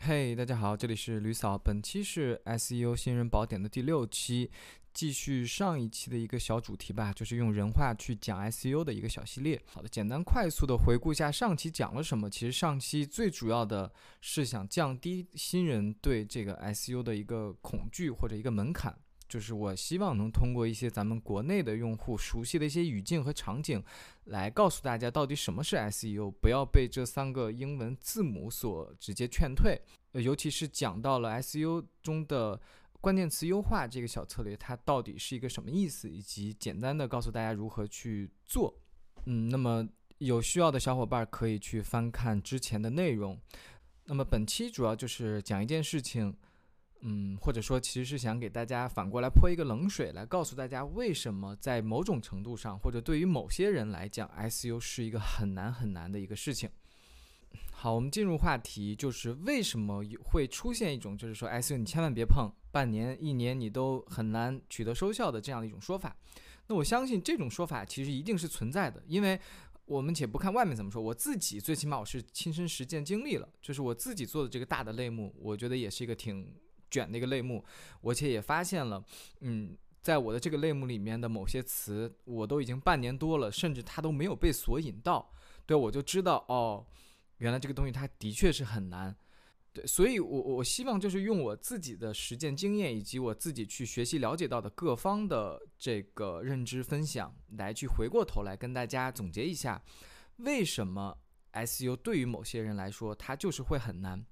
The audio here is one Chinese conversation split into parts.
嘿大家好，这里是吕嫂，本期是 SEO 新人宝典的第六期，继续上一期的一个小主题吧，就是用人话去讲 SEO 的一个小系列。好的，简单快速的回顾一下上期讲了什么。其实上期最主要的是想降低新人对这个 SEO 的一个恐惧或者一个门槛。就是我希望能通过一些咱们国内的用户熟悉的一些语境和场景，来告诉大家到底什么是 SEO，不要被这三个英文字母所直接劝退。呃，尤其是讲到了 SEO 中的关键词优化这个小策略，它到底是一个什么意思，以及简单的告诉大家如何去做。嗯，那么有需要的小伙伴可以去翻看之前的内容。那么本期主要就是讲一件事情。嗯，或者说，其实是想给大家反过来泼一个冷水，来告诉大家为什么在某种程度上，或者对于某些人来讲，SU 是一个很难很难的一个事情。好，我们进入话题，就是为什么会出现一种，就是说 SU 你千万别碰，半年、一年你都很难取得收效的这样的一种说法。那我相信这种说法其实一定是存在的，因为我们且不看外面怎么说，我自己最起码我是亲身实践经历了，就是我自己做的这个大的类目，我觉得也是一个挺。卷那个类目，而且也发现了，嗯，在我的这个类目里面的某些词，我都已经半年多了，甚至它都没有被索引到，对我就知道哦，原来这个东西它的确是很难，对，所以我我希望就是用我自己的实践经验以及我自己去学习了解到的各方的这个认知分享，来去回过头来跟大家总结一下，为什么 SU 对于某些人来说它就是会很难。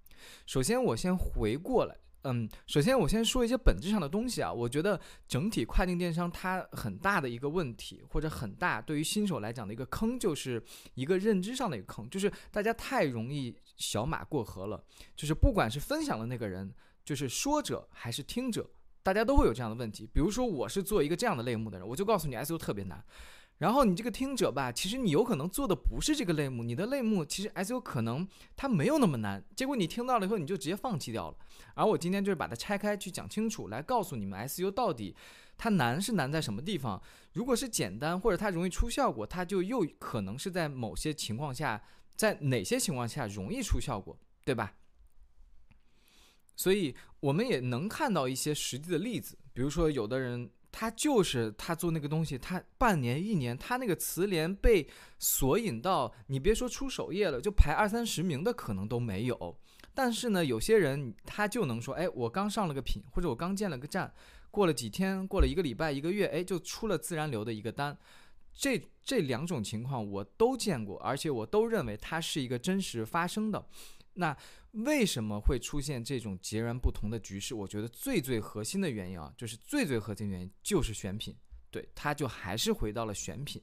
首先我先回过来。嗯，首先我先说一些本质上的东西啊。我觉得整体跨境电商它很大的一个问题，或者很大对于新手来讲的一个坑，就是一个认知上的一个坑，就是大家太容易小马过河了。就是不管是分享的那个人，就是说者还是听者，大家都会有这样的问题。比如说我是做一个这样的类目的人，我就告诉你 SEO 特别难。然后你这个听者吧，其实你有可能做的不是这个类目，你的类目其实 SEO 可能它没有那么难，结果你听到了以后你就直接放弃掉了。而我今天就是把它拆开去讲清楚，来告诉你们 SEO 到底它难是难在什么地方。如果是简单或者它容易出效果，它就又可能是在某些情况下，在哪些情况下容易出效果，对吧？所以我们也能看到一些实际的例子，比如说有的人。他就是他做那个东西，他半年一年，他那个词连被索引到，你别说出首页了，就排二三十名的可能都没有。但是呢，有些人他就能说，哎，我刚上了个品，或者我刚建了个站，过了几天，过了一个礼拜、一个月，哎，就出了自然流的一个单。这这两种情况我都见过，而且我都认为它是一个真实发生的。那为什么会出现这种截然不同的局势？我觉得最最核心的原因啊，就是最最核心的原因就是选品，对，它就还是回到了选品。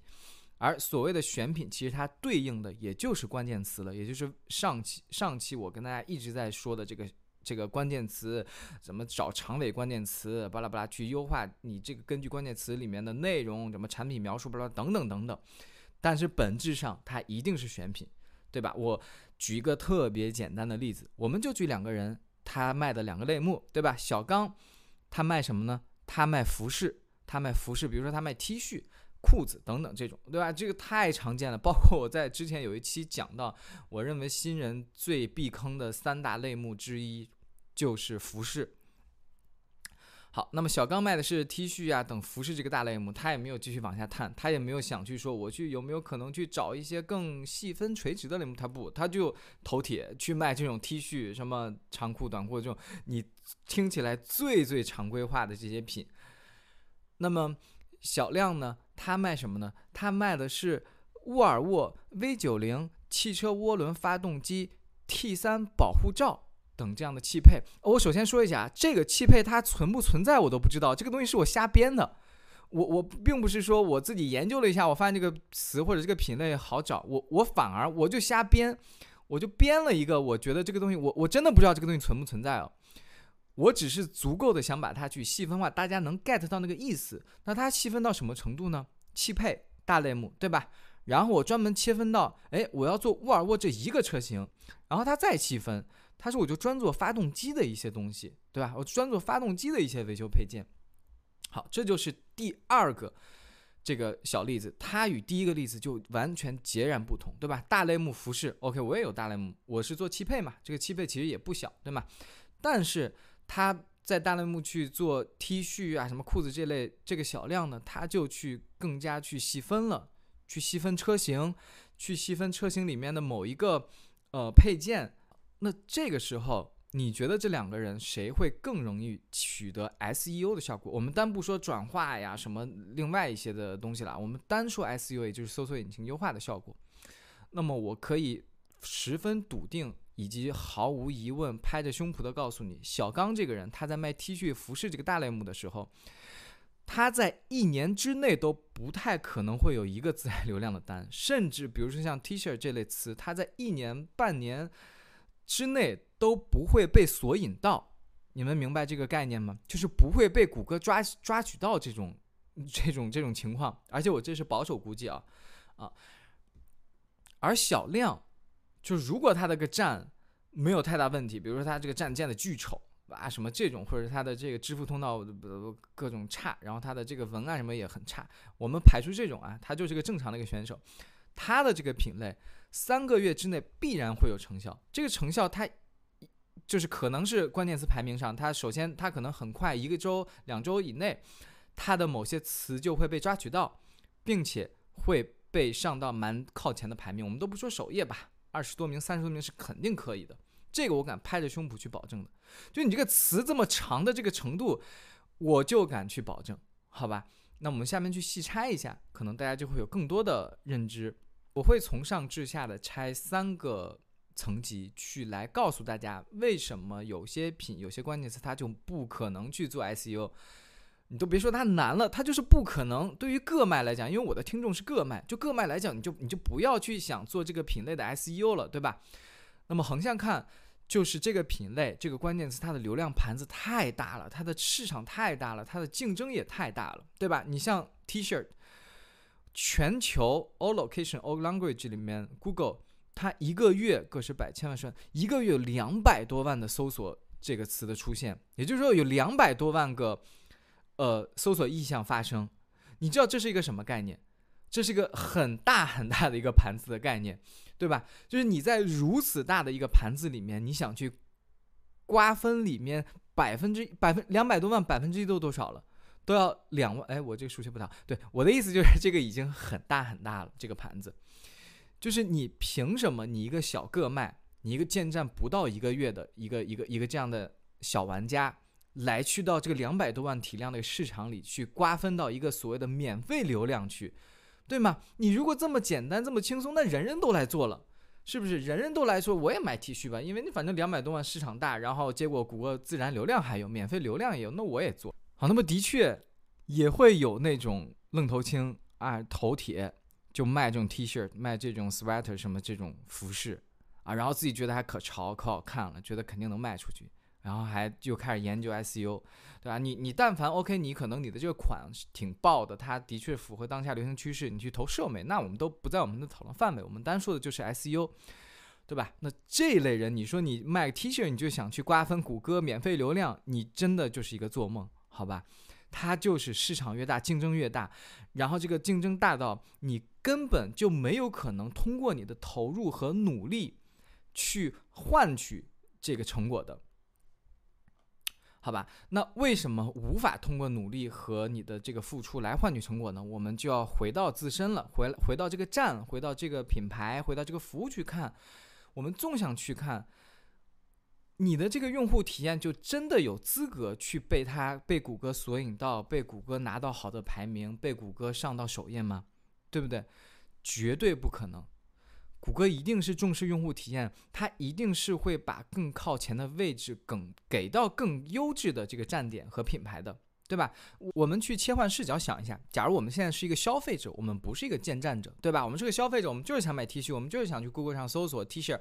而所谓的选品，其实它对应的也就是关键词了，也就是上期上期我跟大家一直在说的这个这个关键词，怎么找长尾关键词，巴拉巴拉去优化你这个根据关键词里面的内容，什么产品描述，巴拉等等等等。但是本质上它一定是选品。对吧？我举一个特别简单的例子，我们就举两个人，他卖的两个类目，对吧？小刚，他卖什么呢？他卖服饰，他卖服饰，比如说他卖 T 恤、裤子等等这种，对吧？这个太常见了。包括我在之前有一期讲到，我认为新人最避坑的三大类目之一就是服饰。好，那么小刚卖的是 T 恤啊等服饰这个大类目，他也没有继续往下探，他也没有想去说我去有没有可能去找一些更细分垂直的类目，他不，他就头铁去卖这种 T 恤，什么长裤短裤这种你听起来最最常规化的这些品。那么小亮呢，他卖什么呢？他卖的是沃尔沃 V 九零汽车涡轮发动机 T 三保护罩。等这样的汽配，我首先说一下，这个汽配它存不存在我都不知道，这个东西是我瞎编的。我我并不是说我自己研究了一下，我发现这个词或者这个品类好找，我我反而我就瞎编，我就编了一个，我觉得这个东西我我真的不知道这个东西存不存在哦。我只是足够的想把它去细分化，大家能 get 到那个意思。那它细分到什么程度呢？汽配大类目，对吧？然后我专门切分到，哎，我要做沃尔沃这一个车型，然后它再细分。他说：“我就专做发动机的一些东西，对吧？我专做发动机的一些维修配件。好，这就是第二个这个小例子，它与第一个例子就完全截然不同，对吧？大类目服饰，OK，我也有大类目，我是做汽配嘛，这个汽配其实也不小，对吗？但是他在大类目去做 T 恤啊、什么裤子这类这个小量呢，他就去更加去细分了，去细分车型，去细分车型里面的某一个呃配件。那这个时候，你觉得这两个人谁会更容易取得 SEO 的效果？我们单不说转化呀什么另外一些的东西了，我们单说 SEO，也就是搜索引擎优化的效果。那么我可以十分笃定。以及毫无疑问，拍着胸脯的告诉你，小刚这个人，他在卖 T 恤、服饰这个大类目的时候，他在一年之内都不太可能会有一个自然流量的单，甚至比如说像 T 恤这类词，他在一年半年之内都不会被索引到。你们明白这个概念吗？就是不会被谷歌抓抓取到这种这种这种情况。而且我这是保守估计啊啊，而小亮。就如果他的个站没有太大问题，比如说他这个站建的巨丑啊，什么这种，或者它的这个支付通道各种差，然后它的这个文案什么也很差，我们排除这种啊，他就是个正常的一个选手，他的这个品类三个月之内必然会有成效。这个成效它就是可能是关键词排名上，它首先它可能很快一个周两周以内，它的某些词就会被抓取到，并且会被上到蛮靠前的排名。我们都不说首页吧。二十多名、三十多名是肯定可以的，这个我敢拍着胸脯去保证的。就你这个词这么长的这个程度，我就敢去保证，好吧？那我们下面去细拆一下，可能大家就会有更多的认知。我会从上至下的拆三个层级去来告诉大家，为什么有些品、有些关键词它就不可能去做 SEO。你都别说它难了，它就是不可能。对于个卖来讲，因为我的听众是个卖，就个卖来讲，你就你就不要去想做这个品类的 SEO 了，对吧？那么横向看，就是这个品类这个关键词它的流量盘子太大了，它的市场太大了，它的竞争也太大了，对吧？你像 T 恤，全球 all location all language 里面，Google 它一个月个十百千万万，一个月有两百多万的搜索这个词的出现，也就是说有两百多万个。呃，搜索意向发生，你知道这是一个什么概念？这是一个很大很大的一个盘子的概念，对吧？就是你在如此大的一个盘子里面，你想去瓜分里面百分之百分两百多万百分之一都多少了？都要两万？哎，我这个数学不太好。对，我的意思就是这个已经很大很大了，这个盘子，就是你凭什么你一个小个卖，你一个建站不到一个月的一个一个一个这样的小玩家？来去到这个两百多万体量的市场里去瓜分到一个所谓的免费流量去，对吗？你如果这么简单这么轻松，那人人都来做了，是不是？人人都来说我也买 T 恤吧，因为你反正两百多万市场大，然后结果谷歌自然流量还有，免费流量也有，那我也做好。那么的确也会有那种愣头青啊，头铁就卖这种 T 恤，卖这种 sweater 什么这种服饰啊，然后自己觉得还可潮可好看了，觉得肯定能卖出去。然后还就开始研究 SU，对吧？你你但凡 OK，你可能你的这个款挺爆的，它的确符合当下流行趋势，你去投社美，那我们都不在我们的讨论范围。我们单说的就是 SU，对吧？那这一类人，你说你卖 T 恤，你就想去瓜分谷歌免费流量，你真的就是一个做梦，好吧？它就是市场越大，竞争越大，然后这个竞争大到你根本就没有可能通过你的投入和努力去换取这个成果的。好吧，那为什么无法通过努力和你的这个付出来换取成果呢？我们就要回到自身了，回回到这个站，回到这个品牌，回到这个服务去看。我们纵向去看，你的这个用户体验就真的有资格去被它被谷歌索引到，被谷歌拿到好的排名，被谷歌上到首页吗？对不对？绝对不可能。谷歌一定是重视用户体验，它一定是会把更靠前的位置更给到更优质的这个站点和品牌的，对吧？我们去切换视角想一下，假如我们现在是一个消费者，我们不是一个建站者，对吧？我们是个消费者，我们就是想买 T 恤，我们就是想去 Google 上搜索 T 恤。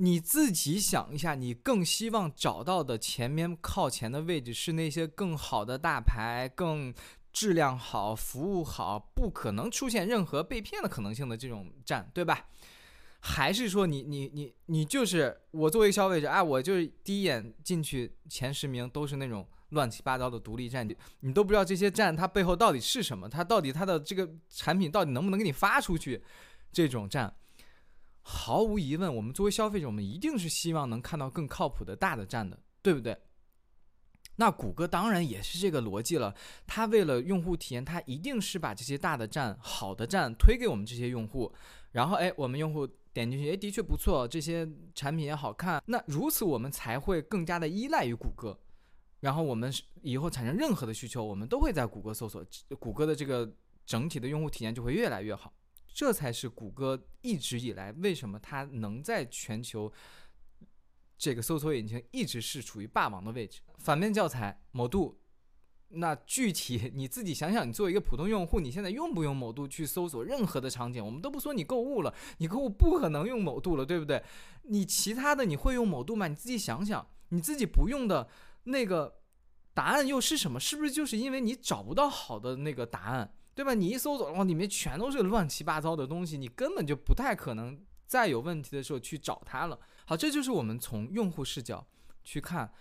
你自己想一下，你更希望找到的前面靠前的位置是那些更好的大牌，更质量好、服务好、不可能出现任何被骗的可能性的这种站，对吧？还是说你你你你就是我作为消费者啊，我就是第一眼进去前十名都是那种乱七八糟的独立站，你都不知道这些站它背后到底是什么，它到底它的这个产品到底能不能给你发出去？这种站，毫无疑问，我们作为消费者，我们一定是希望能看到更靠谱的大的站的，对不对？那谷歌当然也是这个逻辑了，它为了用户体验，它一定是把这些大的站、好的站推给我们这些用户，然后哎，我们用户点进去，哎，的确不错，这些产品也好看，那如此我们才会更加的依赖于谷歌，然后我们以后产生任何的需求，我们都会在谷歌搜索，谷歌的这个整体的用户体验就会越来越好，这才是谷歌一直以来为什么它能在全球。这个搜索引擎一直是处于霸王的位置。反面教材某度，那具体你自己想想，你作为一个普通用户，你现在用不用某度去搜索任何的场景？我们都不说你购物了，你购物不可能用某度了，对不对？你其他的你会用某度吗？你自己想想，你自己不用的那个答案又是什么？是不是就是因为你找不到好的那个答案，对吧？你一搜索的话，里面全都是乱七八糟的东西，你根本就不太可能再有问题的时候去找它了。好，这就是我们从用户视角去看，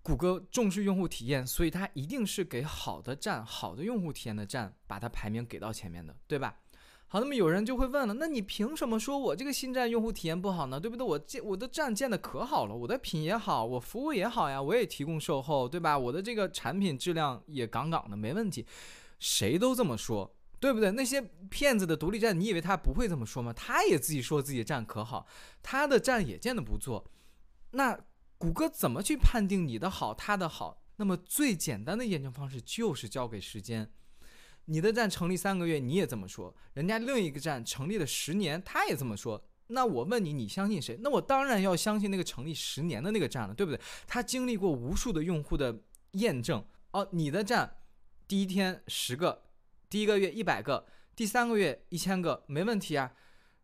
谷歌重视用户体验，所以它一定是给好的站、好的用户体验的站，把它排名给到前面的，对吧？好，那么有人就会问了，那你凭什么说我这个新站用户体验不好呢？对不对？我建我的站建的可好了，我的品也好，我服务也好呀，我也提供售后，对吧？我的这个产品质量也杠杠的，没问题，谁都这么说。对不对？那些骗子的独立站，你以为他不会这么说吗？他也自己说自己的站可好，他的站也建的不错。那谷歌怎么去判定你的好，他的好？那么最简单的验证方式就是交给时间。你的站成立三个月，你也这么说；人家另一个站成立了十年，他也这么说。那我问你，你相信谁？那我当然要相信那个成立十年的那个站了，对不对？他经历过无数的用户的验证。哦，你的站第一天十个。第一个月一百个，第三个月一千个，没问题啊。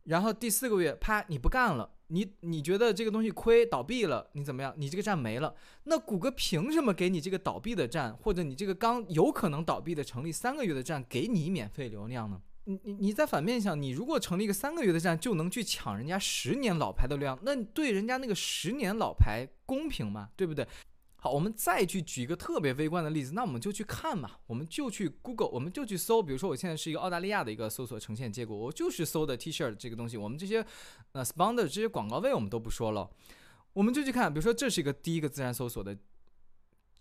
然后第四个月，啪，你不干了，你你觉得这个东西亏倒闭了，你怎么样？你这个站没了。那谷歌凭什么给你这个倒闭的站，或者你这个刚有可能倒闭的成立三个月的站，给你免费流量呢？你你你在反面想，你如果成立一个三个月的站，就能去抢人家十年老牌的量，那对人家那个十年老牌公平吗？对不对？好，我们再去举一个特别微观的例子，那我们就去看嘛，我们就去 Google，我们就去搜，比如说我现在是一个澳大利亚的一个搜索呈现结果，我就是搜的 T-shirt 这个东西，我们这些呃 sponsor 这些广告位我们都不说了，我们就去看，比如说这是一个第一个自然搜索的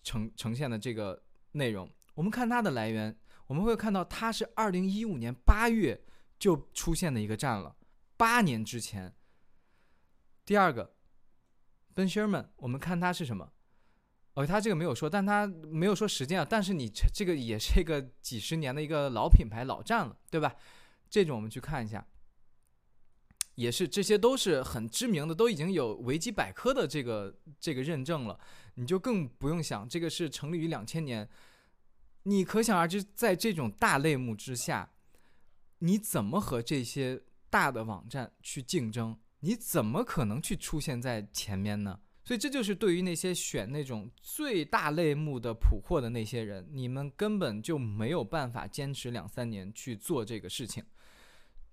呈呈现的这个内容，我们看它的来源，我们会看到它是二零一五年八月就出现的一个站了，八年之前。第二个，Ben Sherman，我们看它是什么？哦，他这个没有说，但他没有说时间啊。但是你这这个也是一个几十年的一个老品牌、老站了，对吧？这种我们去看一下，也是这些都是很知名的，都已经有维基百科的这个这个认证了。你就更不用想，这个是成立于两千年，你可想而知，在这种大类目之下，你怎么和这些大的网站去竞争？你怎么可能去出现在前面呢？所以这就是对于那些选那种最大类目的普货的那些人，你们根本就没有办法坚持两三年去做这个事情，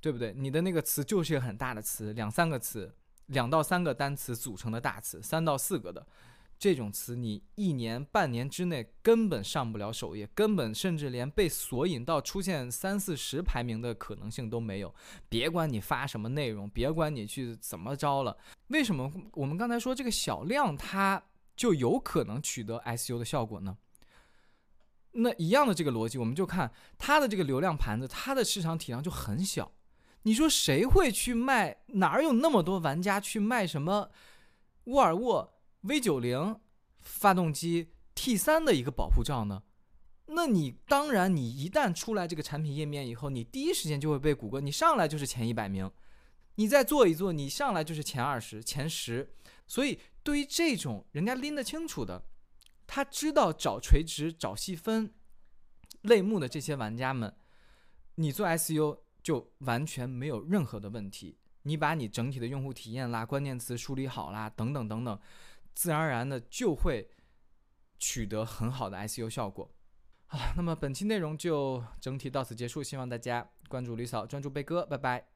对不对？你的那个词就是一个很大的词，两三个词，两到三个单词组成的大词，三到四个的。这种词你一年半年之内根本上不了首页，根本甚至连被索引到出现三四十排名的可能性都没有。别管你发什么内容，别管你去怎么着了，为什么我们刚才说这个小量它就有可能取得 SU 的效果呢？那一样的这个逻辑，我们就看它的这个流量盘子，它的市场体量就很小。你说谁会去卖？哪有那么多玩家去卖什么沃尔沃？V 九零发动机 T 三的一个保护罩呢？那你当然，你一旦出来这个产品页面以后，你第一时间就会被谷歌，你上来就是前一百名，你再做一做，你上来就是前二十、前十。所以对于这种人家拎得清楚的，他知道找垂直、找细分类目的这些玩家们，你做 SU 就完全没有任何的问题。你把你整体的用户体验啦、关键词梳理好啦，等等等等。自然而然的就会取得很好的 ICU 效果。好，那么本期内容就整体到此结束，希望大家关注吕嫂，专注贝哥，拜拜。